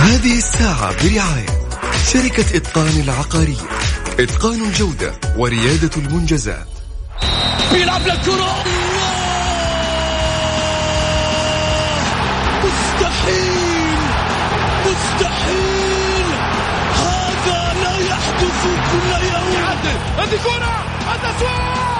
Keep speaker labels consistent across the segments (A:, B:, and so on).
A: هذه الساعة برعاية شركة إتقان العقارية إتقان الجودة وريادة المنجزات.
B: بيلعب للكرة مستحيل مستحيل. هذا لا يحدث كل يوم.
C: هذه كرة. التسويق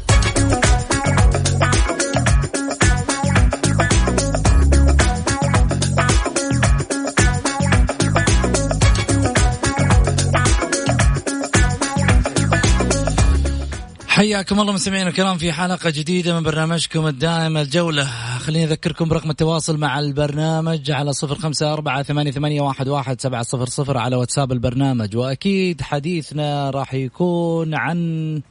D: حياكم الله مستمعينا الكرام في حلقة جديدة من برنامجكم الدائم الجولة. خليني أذكركم برقم التواصل مع البرنامج على صفر خمسة أربعة ثمانية, ثمانية واحد, واحد سبعة صفر صفر على واتساب البرنامج. وأكيد حديثنا راح يكون عن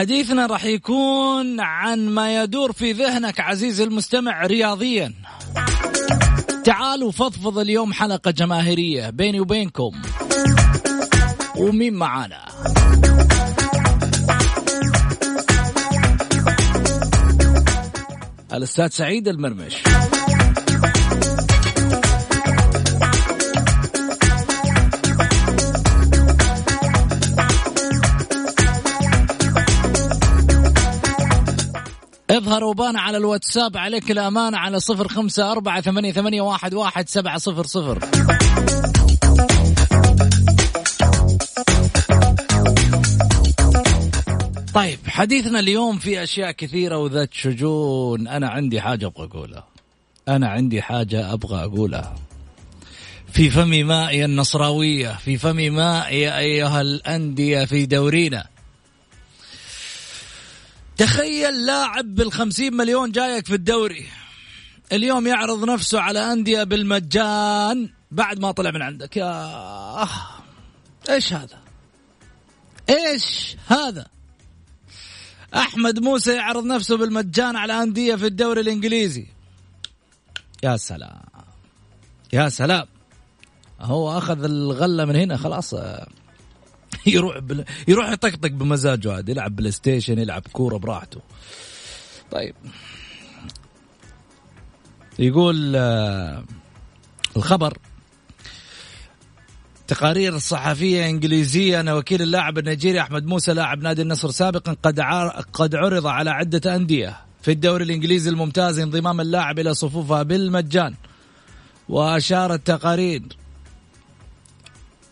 D: حديثنا راح يكون عن ما يدور في ذهنك عزيزي المستمع رياضيا. تعالوا فضفض اليوم حلقة جماهيرية بيني وبينكم. ومين معانا؟ الأستاذ سعيد المرمش. اظهر وبان على الواتساب عليك الأمانة على صفر خمسة أربعة ثمانية, ثمانية واحد, واحد سبعة صفر صفر. طيب حديثنا اليوم في أشياء كثيرة وذات شجون. أنا عندي حاجة أبغى أقولها. أنا عندي حاجة أبغى أقولها. في فم ماء النصراوية في فم ماء أيها الأندية في دورينا. تخيل لاعب بالخمسين مليون جايك في الدوري. اليوم يعرض نفسه على أندية بالمجان بعد ما طلع من عندك. يا. إيش هذا؟ إيش هذا؟ أحمد موسى يعرض نفسه بالمجان على أندية في الدوري الإنجليزي. يا سلام. يا سلام. هو أخذ الغلة من هنا خلاص. يروح بل... يروح يطقطق بمزاجه عاد يلعب PlayStation يلعب كورة براحته. طيب. يقول آه، الخبر. تقارير الصحفية إنجليزية أن وكيل اللاعب النيجيري أحمد موسى لاعب نادي النصر سابقا قد قد عرض على عدة أندية في الدوري الإنجليزي الممتاز انضمام اللاعب إلى صفوفها بالمجان. وأشار التقارير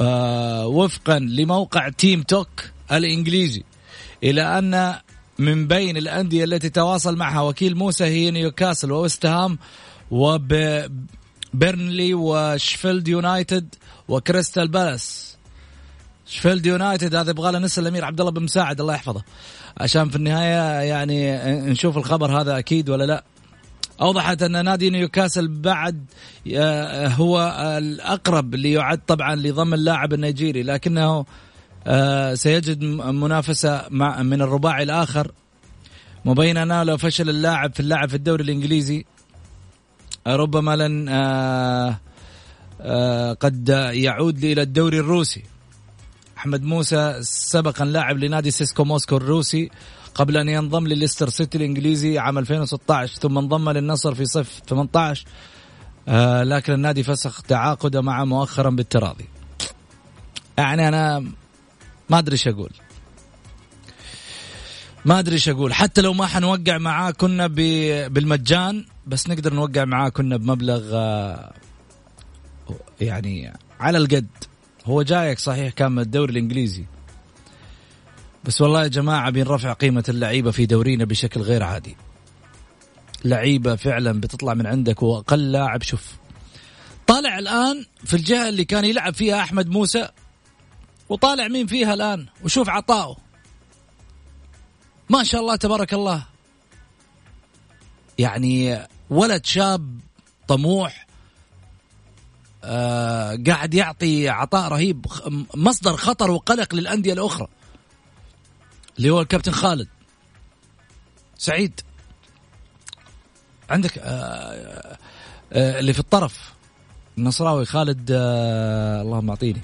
D: آه وفقا لموقع TEAMtalk الإنجليزي إلى أن من بين الأندية التي تواصل معها وكيل موسى هي نيوكاسل ووستهام وبرنلي وشفيلد يونايتد وكريستال بالاس. شفيلد يونايتد هذا يبغى له نسال الأمير عبد الله بن مساعد الله يحفظه. عشان في النهاية يعني نشوف الخبر هذا أكيد ولا لا. أوضحت أن نادي نيوكاسل بعد آه، هو الأقرب ليعد طبعا لضم اللاعب النيجيري لكنه آه، سيجد منافسة مع من الرباعي الآخر. مبينا لو فشل اللاعب في اللعب في الدوري الإنجليزي ربما لن آه، قد يعود إلى الدوري الروسي. أحمد موسى سبقا لاعب لنادي سيسكو موسكو الروسي. قبل أن ينضم لليستر سيتي الإنجليزي عام 2016 ثم انضم للنصر في صيف 18 آه لكن النادي فسخ تعاقده معه مؤخرا بالتراضي. يعني أنا ما أدري إيش أقول. ما أدري إيش أقول. حتى لو ما حنوقع معاه كنا بالمجان بس نقدر نوقع معاه كنا بمبلغ آه يعني على القد. هو جايك صحيح كان من الدوري الإنجليزي. بس والله يا جماعة بينرفع قيمة اللعيبة في دورينا بشكل غير عادي. لعيبة فعلا بتطلع من عندك وأقل لاعب شوف. طالع الآن في الجهة اللي كان يلعب فيها أحمد موسى وطالع مين فيها الآن؟ وشوف عطاؤه. ما شاء الله تبارك الله. يعني ولد شاب طموح آه قاعد يعطي عطاء رهيب مصدر خطر وقلق للأندية الأخرى. اللي هو الكابتن خالد. سعيد. عندك آه آه اللي في الطرف. النصراوي خالد آه اللهم أعطيني.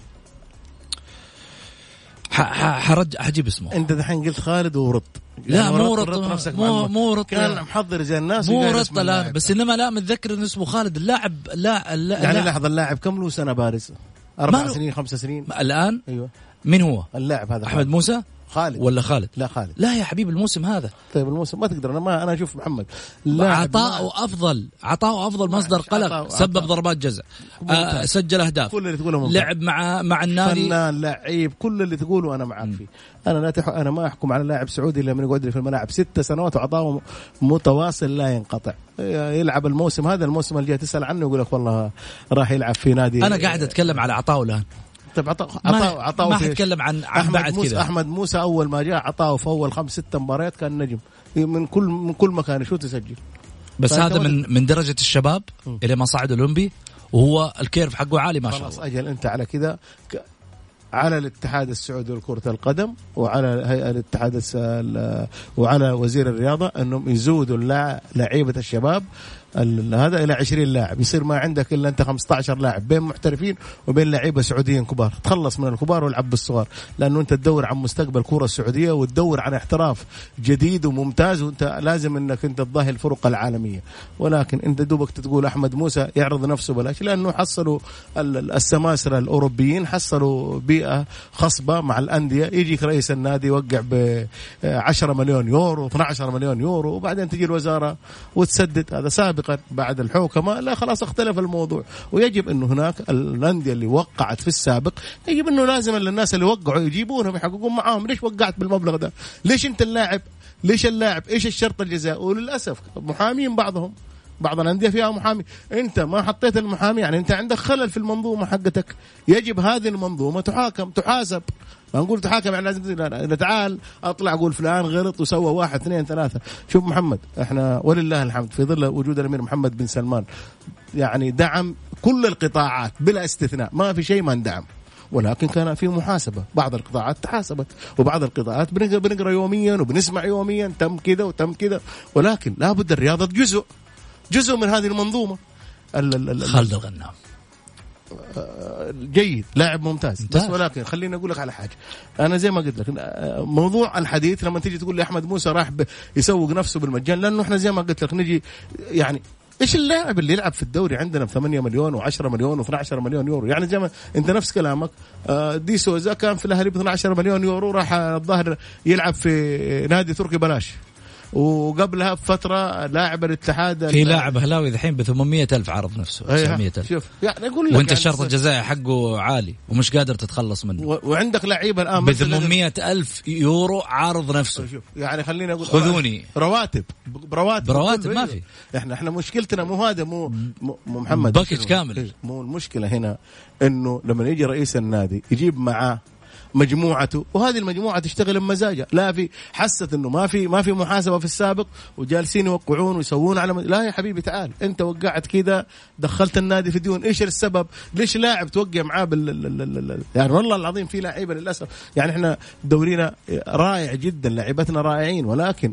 D: حرج حجيب اسمه.
E: أنت دحين قلت خالد ورط
D: لا يعني مو رط مو مو رط
E: كان محضر زي الناس
D: مو رط الآن بس إنما لا متذكر انه اسمه خالد اللاعب لا, لا
E: يعني لحظه اللاعب كم له سنة بارز؟ أربع سنين خمس سنين.
D: الآن؟
E: أيوه.
D: مين هو؟
E: اللاعب هذا
D: أحمد موسى؟
E: خالد.
D: ولا خالد؟
E: لا خالد.
D: لا يا حبيبي الموسم هذا.
E: طيب الموسم ما تقدر أنا ما أنا أشوف محمد.
D: عطاؤه أفضل. عطاؤه أفضل مصدر قلق سبب ضربات جزاء. آه سجل أهداف.
E: كل اللي تقوله
D: لعب مع مع النادي.
E: فنان لعيب كل اللي تقوله أنا معك فيه. أنا لا تح... أنا ما أحكم على لاعب سعودي إلا من يقعد لي في الملاعب ست سنوات وعطاؤه متواصل لا ينقطع. يلعب الموسم هذا الموسم اللي جاي تسأل عنه يقول لك والله راح يلعب في نادي
D: أنا قاعد أتكلم على عطاؤه الآن.
E: طيب عطاء عطاء عطاء
D: ما حتكلم عن عن بعد
E: كذا. أحمد موسى أول ما جاء عطاه في أول خمس ست مباريات كان نجم. من كل من كل مكان شو تسجل
D: بس هذا من من درجة الشباب إلى ما صعد الاولمبي وهو الكيرف حقه عالي ما شاء الله.
E: خلاص أجل أنت على كذا. على الاتحاد السعودي لكرة القدم وعلى هيئة الاتحاد وعلى وزير الرياضة أنهم يزودوا لعيبة الشباب. هذا إلى 20 لاعب. يصير ما عندك إلا أنت 15 لاعب بين محترفين وبين لعيبة سعوديين كبار. تخلص من الكبار والعب بالصغار. لأنه أنت تدور عن مستقبل الكرة السعودية وتدور عن احتراف جديد وممتاز وأنت لازم إنك أنت تضاهي الفرق العالمية. ولكن أنت دوبك تقول أحمد موسى يعرض نفسه بلاش. لأنه حصلوا السماسرة الأوروبيين حصلوا بيئة خصبة مع الأندية. يجيك رئيس النادي يوقع ب 10 مليون يورو 12 مليون يورو وبعدين تجي الوزارة وتسدد. هذا سابق سابقا بعد الحوكمه لا خلاص اختلف الموضوع. ويجب إنه هناك الأندية اللي وقعت في السابق يجب إنه لازم الناس اللي وقعوا يجيبونهم يحققون معاهم. ليش وقعت بالمبلغ ده؟ ليش أنت اللاعب؟ ليش اللاعب؟ إيش الشرط الجزاء وللأسف محامين بعضهم بعض الأندية فيها محامي. أنت ما حطيت المحامي يعني أنت عندك خلل في المنظومة حقتك. يجب هذه المنظومة تحاكم تحاسب. نقول تحاكم يعني لازم لا تعال أطلع أقول فلان غلط وسوى واحد اثنين ثلاثة. شوف محمد إحنا ولله الحمد في ظل وجود الأمير محمد بن سلمان. يعني دعم كل القطاعات بلا استثناء ما في شيء ما اندعم. ولكن كان في محاسبة بعض القطاعات تحاسبت وبعض القطاعات بنقرا يوميا وبنسمع يوميا تم كذا وتم كذا. ولكن لابد الرياضة جزء جزء من هذه المنظومة.
D: خالد الغنام.
E: جيد لاعب ممتاز, ممتاز. بس ولكن خليني أقول لك على حاجة. أنا زي ما قلت لك موضوع الحديث لما تيجي تقول لي احمد موسى راح يسوق نفسه بالمجان لأنه إحنا زي ما قلت لك نجي يعني إيش اللاعب اللي يلعب في الدوري عندنا ب 8 مليون و10 مليون و12 مليون يورو؟ يعني زي ما أنت نفس كلامك آه، دي سوزا كان في الأهلي ب 12 مليون يورو راح الظاهر يلعب في نادي تركي بلاش. وقبلها بفترة لاعب الاتحاد
D: في لاعب اهلاوي ذحين ب 800 ألف عرض نفسه 900 ألف.
E: شوف يعني أقول لك
D: وأنت يعني الشرط الجزائي حقه عالي ومش قادر تتخلص منه.
E: و... وعندك لعيبة الآن
D: ب 800 ألف يورو عرض نفسه.
E: شوف يعني خليني أقول
D: خذوني.
E: رواتب
D: برواتب برواتب ما في.
E: إحنا إحنا مشكلتنا مو هذا مو مو محمد.
D: باكج كامل. إيه،
E: مو المشكلة هنا إنه لما يجي رئيس النادي يجيب معاه مجموعته وهذه المجموعة تشتغل بمزاجها. لا في حست إنه ما في ما في محاسبة في السابق وجالسين يوقعون ويسوون على لا يا حبيبي تعال. أنت وقعت كذا دخلت النادي في ديون. إيش السبب؟ ليش لاعب توقع معاه بال يعني والله العظيم في لعيبة للأسف. يعني إحنا دورينا رائع جدا لعيبتنا رائعين ولكن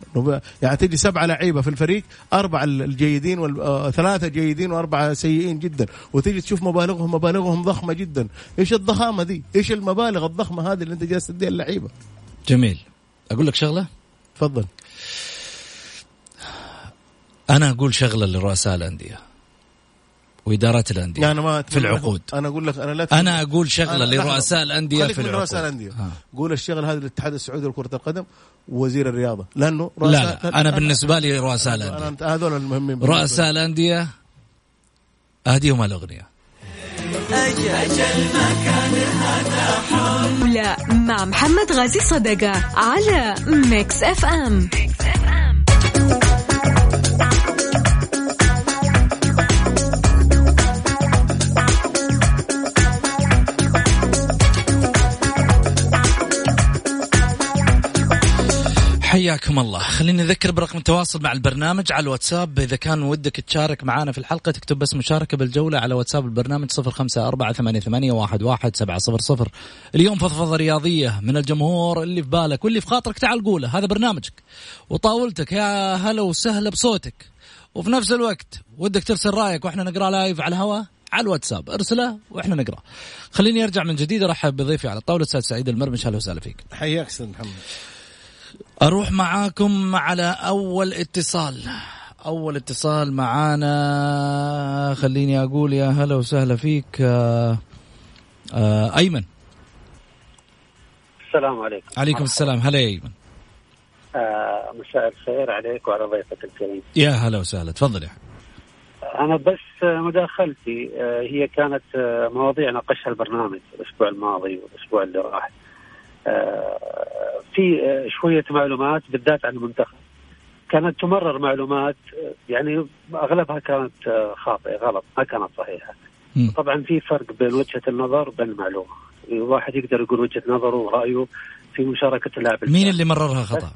E: يعني تجي سبعة لعيبة في الفريق أربعة الجيدين وثلاثه جيدين وأربعة سيئين جدا. وتجي تشوف مبالغهم مبالغهم ضخمة جدا. إيش الضخامة دي؟ إيش المبالغ الضخمة هذه اللي انت جالس تديها اللعيبة.
D: جميل. أقول لك شغلة؟
E: تفضل.
D: أنا أقول شغلة لرؤساء الأندية. وإدارات الأندية.
E: يعني ما
D: في العقود.
E: أنا أقول لك أنا لا
D: أنا أقول شغلة لرؤساء الأندية في العقود
E: رؤساء الأندية. قول الشغل هذا الاتحاد السعودي لكرة القدم وزير الرياضة. لأنه
D: لا, لا. أنا بالنسبة لي رؤساء الأندية.
E: هذول المهمين
D: رؤساء الأندية اهديهم الاغنيه
F: أجل مكان هذا حب لا مع محمد غازي صدقة على Mix FM, Mix FM.
D: حياكم الله. خليني أذكر برقم التواصل مع البرنامج على الواتساب. إذا كان ودك تشارك معنا في الحلقة تكتب بس مشاركة بالجولة على واتساب البرنامج صفر خمسة أربعة ثمانية, واحد سبعة صفر صفر. اليوم فضفضة رياضية من الجمهور اللي في بالك واللي في خاطرك. تعال قوله هذا برنامجك. وطاولتك يا هلا وسهلا بصوتك. وفي نفس الوقت ودك ترسل رأيك وإحنا نقرأ لايف على الهواء على الواتساب. ارسله وإحنا نقرأ. خليني أرجع من جديد أرحب بضيفي على الطاولة أستاذ سعيد المرمش. أهلا وسهلا فيك.
E: حياك أستاذ محمد.
D: أروح معاكم على أول اتصال. أول اتصال معانا خليني أقول يا هلا وسهلا فيك آآ آآ أيمن.
G: السلام عليكم.
D: عليكم السلام. هلا يا أيمن.
G: آه مساء الخير عليك وعلى ضيفك الكريم.
D: يا هلا وسهلا. تفضل يا
G: أنا بس مداخلتي آه هي كانت آه مواضيع ناقشها البرنامج الأسبوع الماضي والأسبوع اللي راح. آه في آه شوية معلومات بالذات عن المنتخب. كانت تمرر معلومات آه يعني أغلبها كانت آه خاطئة غلط ما كانت
D: صحيحة.
G: طبعا في فرق بين وجهة النظر وبين المعلومة. الواحد يقدر يقول وجهة نظره ورأيه في مشاركة اللاعب
D: مين اللي مررها خطأ؟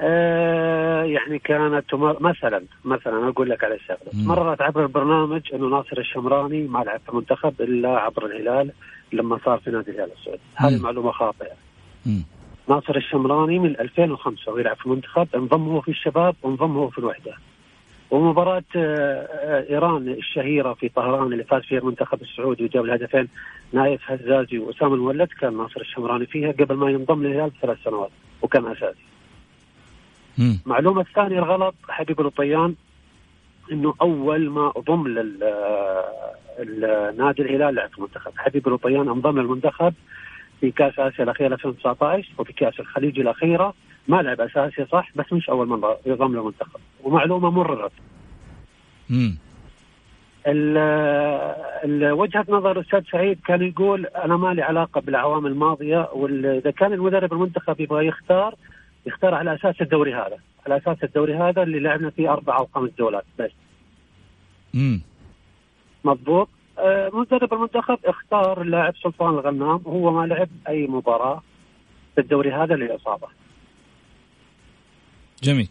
G: آه يعني كانت تمر... مثلا مثلا أقول لك على شغلة.
D: مم.
G: مرت عبر البرنامج أنه ناصر الشمراني ما لعب في المنتخب إلا عبر الهلال. لما صار في نادي الهلال السعودي هذه. معلومة خاطئة
D: مم.
G: ناصر الشمراني من 2005 ويلعب في المنتخب انضم هو في الشباب وانضم هو في الوحدة ومباراة آه، آه، إيران الشهيرة في طهران اللي فاز فيها المنتخب السعودي وجاب الهدفين نايف هزازي وأسامة المولد كان ناصر الشمراني فيها قبل ما ينضم للهلال بثلاث سنوات وكان أساسي.
D: مم.
G: المعلومة الثانية الغلط حبيب الطيان إنه أول ما ال- نادي الهلال لعب في المنتخب، حبيب الطيان أنضم للمنتخب في كأس آسيا الاخيره 2019 وفي كأس الخليج الأخيرة. ما لعب أساسي صح؟ بس مش أول مرة ينضم للمنتخب، ومعلومة مررت
D: مم.
G: ال- ال- وجهة نظر الاستاذ سعيد كان يقول أنا ما لي علاقة بالعوامل الماضية واذا كان المدرب المنتخب يبغى يختار يختار على أساس الدوري هذا، على أساس الدوري هذا اللي لعبنا فيه أربع أو خمس جولات بس.
D: مم.
G: مضبوط آه، مدرب المنتخب اختار اللاعب سلطان الغنام وهو ما لعب أي مباراة في الدوري هذا للإصابة.
D: جميل.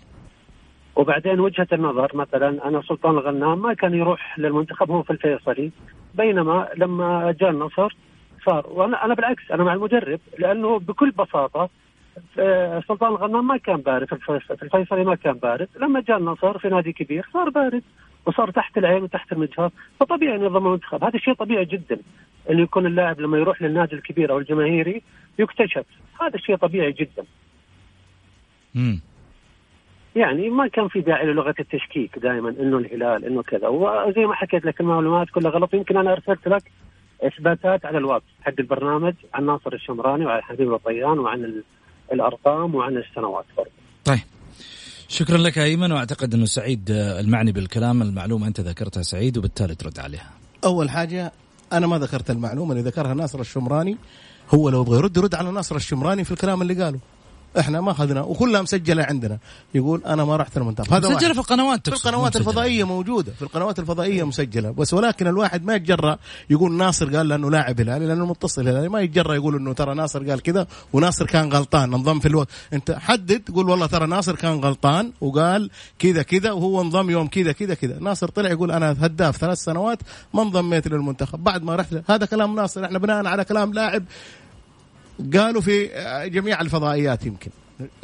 G: وبعدين وجهة النظر مثلا أنا سلطان الغنام ما كان يروح للمنتخب هو في الفيصلي بينما لما جاء النصر صار وأنا أنا بالعكس أنا مع المدرب لأنه بكل بساطة آه، سلطان الغنام ما كان بارد في الفيصلي, في الفيصلي ما كان بارد. لما جاء النصر في نادي كبير صار بارد. وصار تحت العين وتحت المجهر فطبيعي انه ينضم المنتخب هذا شيء طبيعي جدا انه يكون اللاعب لما يروح للنادي الكبير أو الجماهيري يكتشف. هذا شيء طبيعي جدا.
D: مم.
G: يعني ما كان في داعي للغة التشكيك دائما إنه الهلال إنه كذا. وزي ما حكيت لك المعلومات كلها غلط يمكن أنا أرسلت لك إثباتات على الواتس حق البرنامج عن ناصر الشمراني وعن حبيب الطيان وعن ال- الأرقام وعن السنوات برضه.
D: طيب. شكرا لك إيمن وأعتقد إنه سعيد آه، المعني بالكلام. المعلومة أنت ذكرتها سعيد وبالتالي ترد عليها.
E: أول حاجة أنا ما ذكرت المعلومة اللي ذكرها ناصر الشمراني. هو لو يبغى يرد يرد على ناصر الشمراني في الكلام اللي قاله. إحنا ما أخذنا وكلها مسجلة عندنا. يقول أنا ما رحت المنتخب. هذا مسجلة.
D: في القنوات
E: في القنوات. الفضائية موجودة. في القنوات الفضائية مسجلة. بس ولكن الواحد ما يتجرأ يقول ناصر قال لأنه لاعب هلالي لأنه متصل هلالي ما يتجرأ يقول إنه ترى ناصر قال كذا وناصر كان غلطان. انضم في الوقت. أنت حدد تقول والله ترى ناصر كان غلطان وقال كذا كذا وهو انضم يوم كذا كذا كذا. ناصر طلع يقول أنا هداف ثلاث سنوات ما انضميت للمنتخب. بعد ما رحت هذا كلام ناصر. إحنا بناء على كلام لاعب قالوا في جميع الفضائيات يمكن.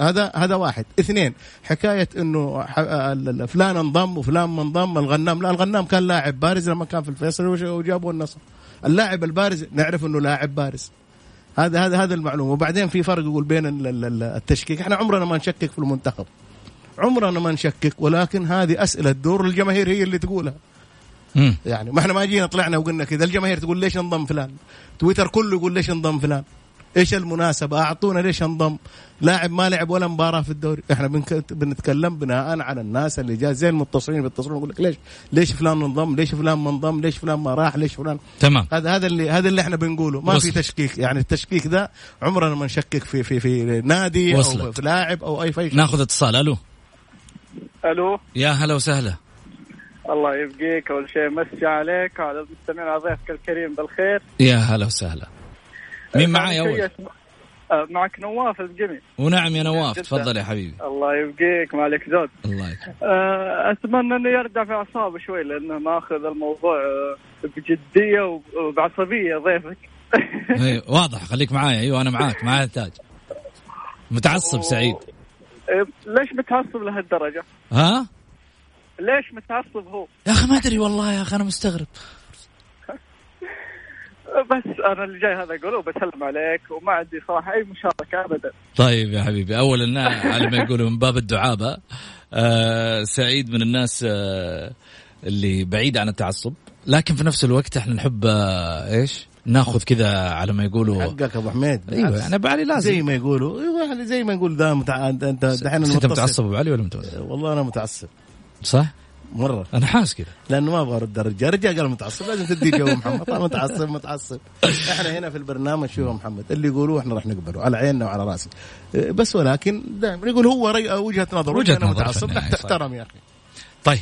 E: هذا هذا واحد. اثنين حكاية إنه فلان انضم وفلان ما انضم الغنام. لا الغنام كان لاعب بارز لما كان في الفيصل وجابوا النصر. اللاعب البارز نعرف إنه لاعب بارز. هذا هذا هذا المعلومة. وبعدين في فرق يقول بين ال- ال- ال- التشكيك. إحنا عمرنا ما نشكك في المنتخب. عمرنا ما نشكك ولكن هذه أسئلة تدور الجماهير هي اللي تقولها.
D: مم.
E: يعني ما إحنا ما جينا طلعنا وقلنا كذا الجماهير تقول ليش انضم فلان؟ تويتر كله يقول ليش انضم فلان؟ إيش المناسبة؟ أعطونا ليش انضم؟ لاعب ما لعب ولا مباراة في الدوري. إحنا بنك... بنتكلم بناء على الناس اللي جاء زي المتصلين بيتصلون يقول لك ليش ليش فلان انضم؟ ليش فلان ما انضم؟ ليش فلان ما راح؟ ليش فلان؟
D: تمام.
E: هذا هذا اللي هذا اللي إحنا بنقوله. ما
D: وصل.
E: في تشكيك. يعني التشكيك ده عمرنا ما نشكك في في في نادي أو
D: وصلت.
E: في لاعب أو اي شيء.
D: ناخذ اتصال. ألو.
H: ألو.
D: يا هلا وسهلا.
H: الله يبقيك. أول شيء مسي عليك. وعلى المستمعين على ضيفك الكريم بالخير.
D: يا هلا وسهلا. مين معاي
H: أول؟ آه، معك نواف الجميع
D: ونعم يا نواف. تفضل يا حبيبي.
H: الله يبقيك مالك زود.
D: الله يكرمك
H: آه، أتمنى إنه يرجع في أعصابه شوي لأنه ماخذ الموضوع آه، بجدية وب- وبعصبية ضيفك.
D: إيه، واضح خليك معايا أيوه أنا معاك ما يحتاج. متعصب سعيد.
H: آه، ليش متعصب لهالدرجة؟
D: ها؟
H: ليش متعصب هو؟
D: يا أخي ما أدري والله يا أخي أنا مستغرب.
H: بس أنا اللي جاي هذا أقوله وبسلم عليك وما عندي صراحة أي مشاركة ابدا
D: طيب يا حبيبي اولا على ما يقولوا من باب الدعابة آه سعيد من الناس آه اللي بعيد عن التعصب لكن في نفس الوقت إحنا نحب آه إيش ناخذ كذا على ما يقولوا
E: حقك أبو حميد
D: أيوه
E: بالعكس.
D: يعني ابو علي لازم
E: زي ما يقولوا أيوه يعني زي ما نقول ده متع... انت أنت دحين أنت.
D: متعصب أبو علي ولا متعصب؟
E: والله أنا متعصب
D: صح؟
E: مرة.
D: أنا حاس كذا.
E: لأنه ما أبغى أرد الرجال الرجال قال متعصب. لازم تدي جو محمد. متعصب متعصب. إحنا هنا في البرنامج شوف محمد؟ اللي يقولوه إحنا راح نقبله. على عيننا وعلى راسنا. إيه، بس ولكن دائما يقول هو ري... وجهة نظر أنا
D: نظر
E: متعصب. تحترم يا أخي.
D: طيب.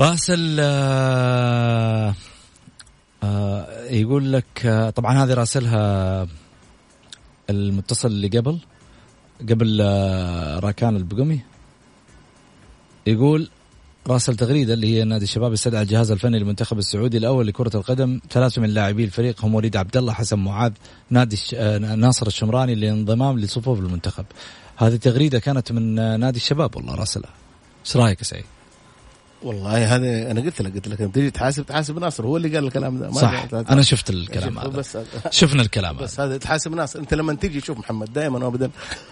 D: راسل آه آه يقول لك آه طبعا هذه راسلها المتصل اللي قبل قبل آه راكان البقمي. يقول راسل تغريدة اللي هي نادي الشباب استدعى الجهاز الفني للمنتخب السعودي الأول لكرة القدم. ثلاثة من لاعبي الفريق هم وليد عبد الله حسن معاذ نادي الش... آه، ناصر الشمراني للانضمام لصفوف المنتخب. هذه تغريدة كانت من آه، نادي الشباب والله راسلها إيش رأيك يا سعيد؟
E: والله هذا أنا قلت لك قلت لك أنت تيجي تحاسب تحاسب ناصر هو اللي قال الكلام ده. ما
D: صح. أنا شفت الكلام هذا.
E: بس
D: شفنا الكلام
E: بس
D: هذا.
E: تحاسب ناس أنت لما تيجي شوف محمد دائما وابدا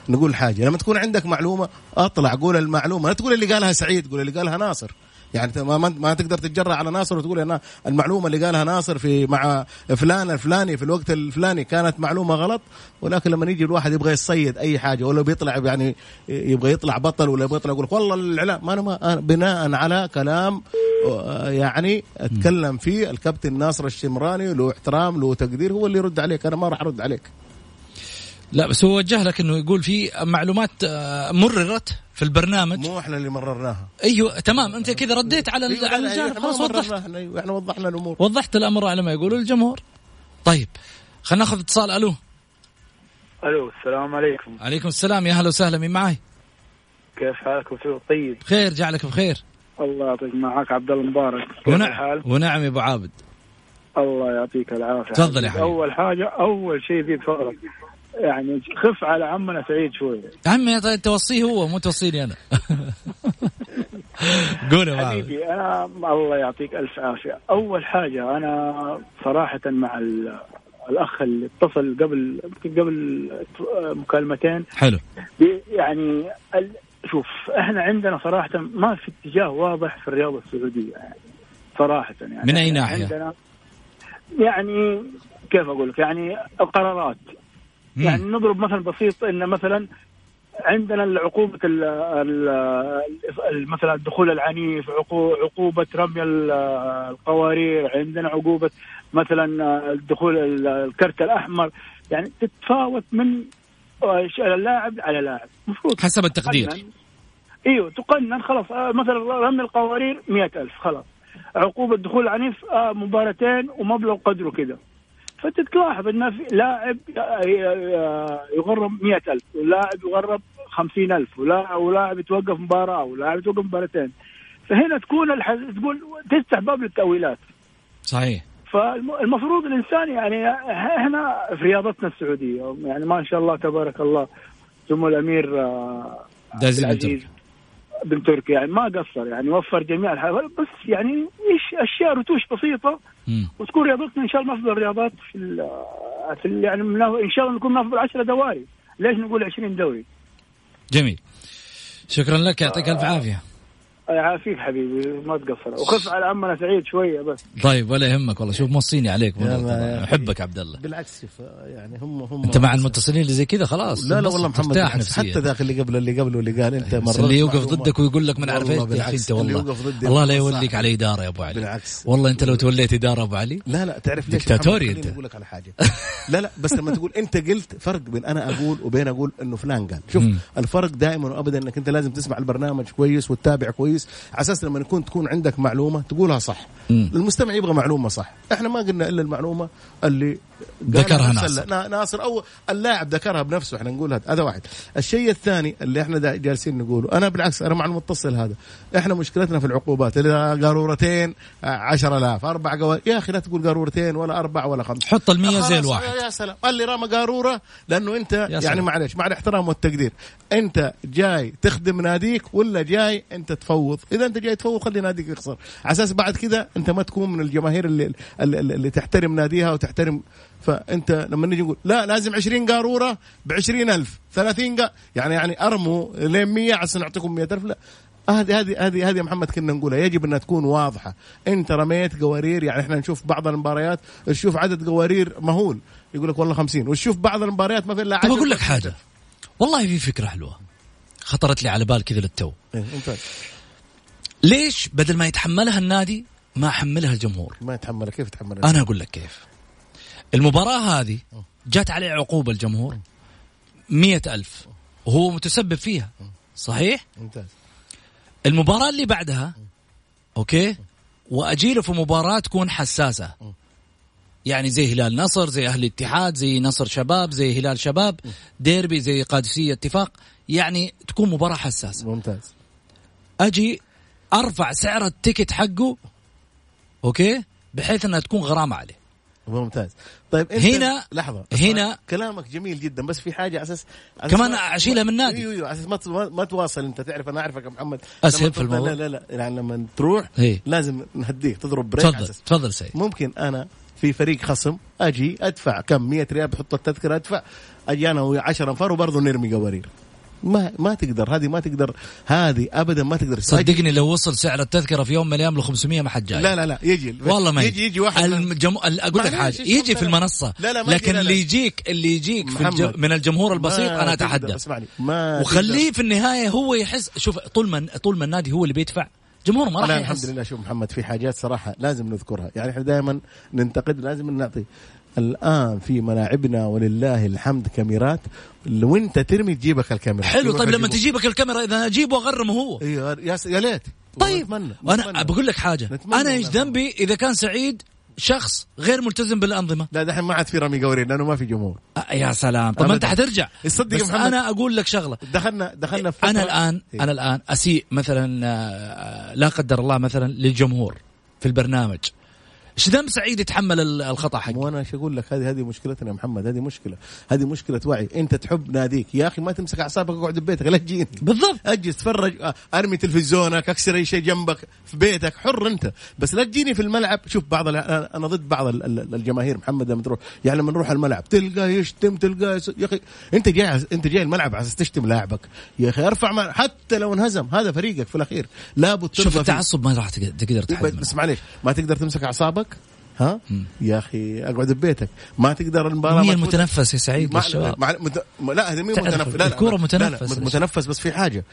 E: نقول حاجة. لما تكون عندك معلومة أطلع قول المعلومة. لا تقول اللي قالها سعيد قول اللي قالها ناصر. يعني ما, ما, تقدر تتجرأ على ناصر وتقول أنا المعلومة اللي قالها ناصر في مع فلان الفلاني في الوقت الفلاني كانت معلومة غلط ولكن لما يجي الواحد يبغى يصيد أي حاجة ولا بيطلع يعني يبغى يطلع بطل ولا يبغى يطلع يقول لك والله الاعلام ما أنا ما بناء على كلام آه، يعني أتكلم فيه الكابتن ناصر الشمراني له احترام له تقدير هو اللي يرد عليك أنا ما راح أرد عليك.
D: لا بس هو وجه لك إنه يقول في معلومات آه، مررت في البرنامج.
E: مو إحنا اللي مررناها.
D: أيوه تمام. أنت كذا رديت على
E: أيوة،
D: على الجانب خلاص وضحت.
E: أيوة، إحنا وضحنا الأمور.
D: وضحت الأمر على ما يقولوا الجمهور. طيب خلينا ناخذ اتصال. ألو.
H: ألو السلام عليكم.
D: عليكم السلام. يا هلا وسهلا. مين معي
H: كيف حالكم شو طيب.
D: خير جعلك بخير.
H: الله يعطيك معك عبد الله مبارك.
D: ونعم؟ ونعم يا أبو عابد.
H: الله يعطيك العافية.
D: تفضل يا حبيبي.
H: أول حاجة أول شيء زيد فضلك يعني خف على عمنا سعيد شوي
D: عمي طيب توصيه هو مو توصيني أنا. قول يا
H: حبيبي أنا الله يعطيك ألف عافية. أول حاجة أنا صراحة مع ال- الأخ اللي اتصل قبل قبل مكالمتين.
D: حلو.
H: يعني شوف إحنا عندنا صراحة ما في اتجاه واضح في الرياضة السعودية يعني صراحة يعني.
D: من
H: إحنا
D: ناحية؟
H: عندنا يعني كيف أقول لك؟ يعني القرارات. يعني نضرب مثل بسيط إن مثلا عندنا ال- مثلا الدخول العنيف عقو- عقوبة رمي ال- القوارير عندنا عقوبة مثلا الدخول ال- الكرت الأحمر. يعني تتفاوت من اللاعب على لاعب. المفروض
D: حسب التقدير.
H: تقنن. إيوه تقنن. خلاص آه، مثلا رمي القوارير مئة ألف خلاص. عقوبة دخول عنيف آه، مباراتين ومبلغ قدره كذا فتلاحظ ان في لاعب آه، يغرم مئة ألف ولاعب يغرم خمسين ألف ولا- ولاعب يتوقف مباراة ولاعب يتوقف مباراتين. فهنا تكون الح... تقول تفتح باب للتأويلات.
D: صحيح.
H: فالمفروض الإنسان يعني إحنا في رياضتنا السعودية يعني ما شاء الله تبارك الله سمو الأمير آه، عبد العزيز. بن تركي يعني ما قصر يعني وفر جميع الحاجات بس يعني إيش أشياء رتوش بسيطة
D: مم.
H: وتكون رياضتنا إن شاء الله من أفضل الرياضات في, في يعني من إن شاء الله نكون من أفضل 10 دواري ليش نقول 20 دوري؟
D: جميل شكرا لك يعطيك ألف عافية
H: يعافيك حبيبي ما تقصر. وخف على عمنا سعيد شوية بس.
D: طيب ولا يهمك والله. شوف موصيني عليك. أحبك عبد الله.
E: بالعكس شوف يعني هم هم
D: أنت مع المتصلين اللي زي كذا خلاص.
E: لا لا والله محمد حتى ذاك اللي قبل اللي قبله اللي قال
D: أنت
E: مررت
D: اللي يوقف. ضدك ويقول لك من عارف
E: والله إيش.
D: أنت
E: اللي
D: والله.
E: يوقف ضدي
D: الله لا يوليك. على إدارة يا أبو علي.
E: بالعكس.
D: والله أنت لو توليت إدارة أبو علي.
E: لا لا تعرف ليش؟
D: دكتاتوري.
E: خليني أقول لك على حاجة. لا لا بس لما تقول أنت قلت فرق بين أنا أقول وبين أقول إنه فلان قال. شوف. الفرق دائما وابدا إنك أنت لازم تسمع البرنامج كويس وتتابع كويس كويس. على أساس لما يكون تكون عندك معلومة تقولها صح.
D: مم.
E: المستمع يبغى معلومة صح. إحنا ما قلنا إلا المعلومة اللي
D: ذكرها ناصر.
E: ناصر. أو اللاعب ذكرها بنفسه. إحنا نقول هذا هذا واحد. الشيء الثاني اللي إحنا جالسين نقوله. أنا بالعكس أنا مع المتصل هذا. إحنا مشكلتنا في العقوبات. اللي قارورتين آه، 10000 أربع قوار يا أخي لا تقول قارورتين ولا أربع ولا خمس
D: حط المية زي
E: خلاص،
D: الواحد.
E: يا سلام. اللي رمى قارورة لأنه أنت يعني. معلش مع الاحترام والتقدير. أنت جاي تخدم ناديك ولا جاي أنت تفوض إذا أنت جاي تفوض خلي ناديك يخسر. على أساس بعد كذا أنت ما تكون من الجماهير اللي, اللي, اللي تحترم ناديها وتحترم. فأنت لما نيجي نقول لا لازم 20 قارورة ب 20000 30 قا يعني يعني ارموا لين 100 عشان نعطيكم 100000 لا. هذه هذه هذه هذه يا محمد كنا نقولها. يجب أنها تكون واضحة. أنت رميت قوارير يعني إحنا نشوف بعض المباريات نشوف عدد قوارير مهول. يقول لك والله 50 ونشوف بعض المباريات ما في إلا
D: طب
E: 10
D: أقول لك حاجة. والله في فكرة حلوة. خطرت لي على بال كذا للتو.
E: إيه، ممتاز
D: ليش بدل ما يتحملها النادي ما حملها الجمهور؟
E: ما يتحملها كيف يتحملها؟
D: أنا أقول لك كيف. المباراة هذه جات عليه عقوبة الجمهور. مئة ألف. وهو متسبب فيها. صحيح؟
E: ممتاز.
D: المباراة اللي بعدها okay؟ وأجيله في مباراة تكون حساسة. يعني زي هلال نصر زي أهلي الاتحاد زي نصر شباب زي هلال شباب ديربي زي قادسية اتفاق. يعني تكون مباراة حساسة.
E: ممتاز.
D: أجي أرفع سعر ال ticket حقه okay؟ بحيث إنها تكون غرامة عليه.
E: ممتاز. طيب أنت
D: هنا-
E: لحظة
D: هنا-
E: كلامك جميل جدا بس في حاجة على أساس كمان
D: أشيلها من النادي.
E: أيوه أيوه على أساس ما ما تواصل أنت تعرف أنا أعرفك يا محمد. لما
D: في الموضوع.
E: لا لا لا يعني لما تروح
D: إيه.
E: لازم نهديك تضرب break
D: تفضل تفضل سيد.
E: ممكن أنا في فريق خصم أجي أدفع كم؟ 100 ريال بحط التذكرة أدفع. أجي أنا ويا 10 أنفار وبرضه نرمي قوارير. ما ما تقدر. هذه ما تقدر. هذه ابدا ما تقدر.
D: صدقني لو وصل سعر التذكرة في يوم من الأيام ل 500 ما حد جاي.
E: لا لا لا يجي.
D: والله ما
E: يجي يجي. واحد
D: الجم... ال- أقول لك
E: حاجة.
D: يجي في المنصة.
E: لا لا ما
D: لكن
E: لا لا.
D: اللي يجيك اللي يجيك في الج... من الجمهور البسيط
E: أنا
D: أتحدى.
E: اسمعني. ما
D: وخليه في النهاية هو يحس شوف طول ما طول ما النادي هو اللي بيدفع جمهور ما راح يحس.
E: الحمد لله شوف محمد في حاجات صراحة لازم نذكرها. يعني إحنا دائما ننتقد لازم نعطي. الآن في ملاعبنا ولله الحمد كاميرات لو انت ترمي تجيبك الكاميرا
D: حلو طيب لما. تجيبك الكاميرا إذا اجيبه وأغرمه هو
E: أيوه يا ليت
D: طيب
E: أنا.
D: بقول لك حاجة أنا
E: إيش.
D: ذنبي إذا كان سعيد شخص غير ملتزم بالأنظمة
E: لا دحين ما عاد في رمي قوارير لأنه ما في جمهور
D: يا سلام طب ما
E: أنت.
D: حترجع بس
E: محمد؟
D: أنا أقول لك شغلة
E: دخلنا دخلنا في
D: أنا الآن
E: إيه.
D: أنا الآن أسيء مثلا آه، لا قدر الله مثلا للجمهور في البرنامج إيش ذنب سعيد يتحمل ال- الخطأ حقي؟
E: وأنا إيش أقول لك؟ هذه هذه مشكلتنا يا محمد هذه مشكلة هذه مشكلة وعي. أنت تحب ناديك. يا أخي ما تمسك أعصابك اقعد ببيتك لا تجيني.
D: بالضبط.
E: أجلس تفرج أرمي تلفزيونك أكسر أي شيء جنبك في بيتك. حر أنت. بس لا تجيني في الملعب. شوف بعض أنا ضد بعض ال- ال- الجماهير. محمد لما تروح يعني لما نروح الملعب تلقى يشتم تلقى يس... يا أخي أنت جاي أنت جاي الملعب عشان تشتم لاعبك. يا أخي ارفع. حتى لو انهزم هذا فريقك في الأخير. لابد
D: شوف. التعصب ما راح تقدر تقدر
E: بس معليش ما تقدر تمسك أعصابك ها؟ يا أخي أقعد ببيتك. ما تقدر المباراة
D: مين المتنفس يا سعيد للشباب
E: مع مت... لا هذا مين متنفس. لا لا
D: الكورة
E: لا،
D: متنفس.
E: لا لا متنفس بس في حاجة.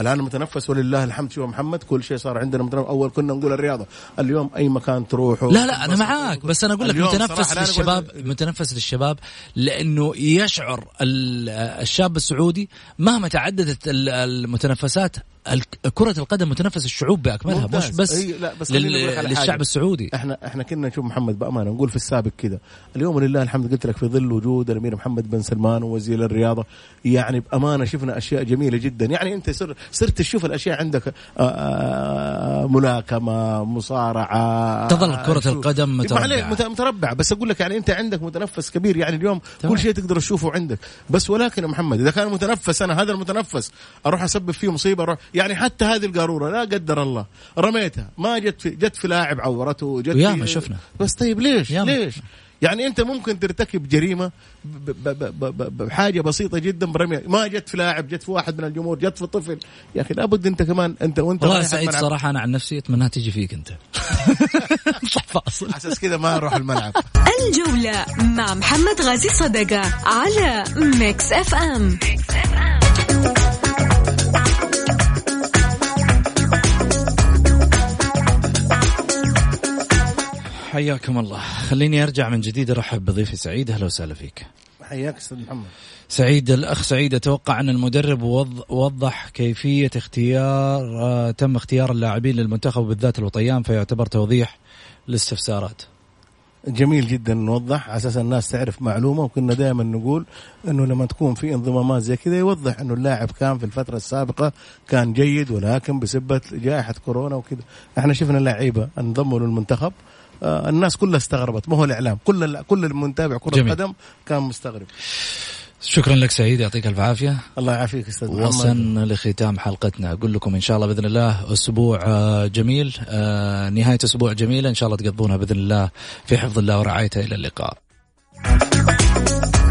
E: الآن متنفس ولله الحمد شوف محمد. كل شيء صار عندنا متنفس. أول كنا نقول الرياضة. اليوم أي مكان تروحوا.
D: لا لا أنا معاك. بس أنا أقول لك متنفس للشباب متنفس للشباب لأنه يشعر ال- الشاب السعودي مهما تعددت ال- المتنفسات ال- كرة القدم متنفس الشعوب بأكملها مش. بس,
E: أي لا بس
D: لل- للشعب. السعودي
E: إحنا إحنا كنا نشوف محمد بأمانة نقول في السابق كذا اليوم لله الحمد قلت لك في ظل وجود الأمير محمد بن سلمان ووزير الرياضة يعني بأمانة شفنا أشياء جميلة جدا يعني أنت صر صرت تشوف الأشياء عندك آه، آه، ملاكمة مصارعة
D: تظل كرة
E: شو-
D: القدم متربعة.
E: مت- متربعه بس أقول لك يعني أنت عندك متنفس كبير يعني اليوم
D: تمام.
E: كل شيء تقدر تشوفه عندك بس ولكن يا محمد إذا كان متنفس أنا هذا المتنفس أروح أسبب فيه مصيبة أروح يعني حتى هذه القارورة لا قدر الله. رميتها. ما جت في جت في لاعب عورته جت
D: وياما
E: في
D: شفنا.
E: بس طيب ليش؟
D: ياما.
E: ليش؟ يعني أنت ممكن ترتكب جريمة ب- ب- ب- ب- ب- بحاجة بسيطة جدا برمية. ما جت في لاعب جت في واحد من الجمهور جت في طفل. يا أخي لابد أنت كمان أنت وأنت
D: والله سعيد. صراحة أنا عن نفسي أتمنى تيجي فيك أنت. صح فاصل.
E: على أساس كذا ما أروح الملعب.
F: الجولة مع محمد غازي صدقة على Mix FM.
D: حياكم الله. خليني أرجع من جديد أرحب بضيفي سعيد. أهلا وسهلا فيك.
E: حياك أستاذ محمد.
D: سعيد الأخ سعيد أتوقع أن المدرب وض- وضح كيفية اختيار آه تم اختيار اللاعبين للمنتخب بالذات الوطيان فيعتبر توضيح للاستفسارات
E: جميل جدا نوضح على أساس الناس تعرف معلومة وكنا دائما نقول إنه لما تكون في انضمامات زي كذا يوضح إنه اللاعب كان في الفترة السابقة كان جيد ولكن بسبه جائحة كورونا وكذا. إحنا شفنا لعيبة انضموا للمنتخب الناس كلها استغربت. ما هو الإعلام. كل كل المتابع كرة
D: جميل.
E: قدم كان مستغرب.
D: شكرا لك سعيد. يعطيك الف عافية.
E: الله يعافيك أستاذ محمد.
D: وصلنا لختام حلقتنا. أقول لكم إن شاء الله بإذن الله أسبوع آه، جميل. آه، نهاية أسبوع جميلة. إن شاء الله تقضونها بإذن الله في حفظ الله ورعايته. إلى اللقاء.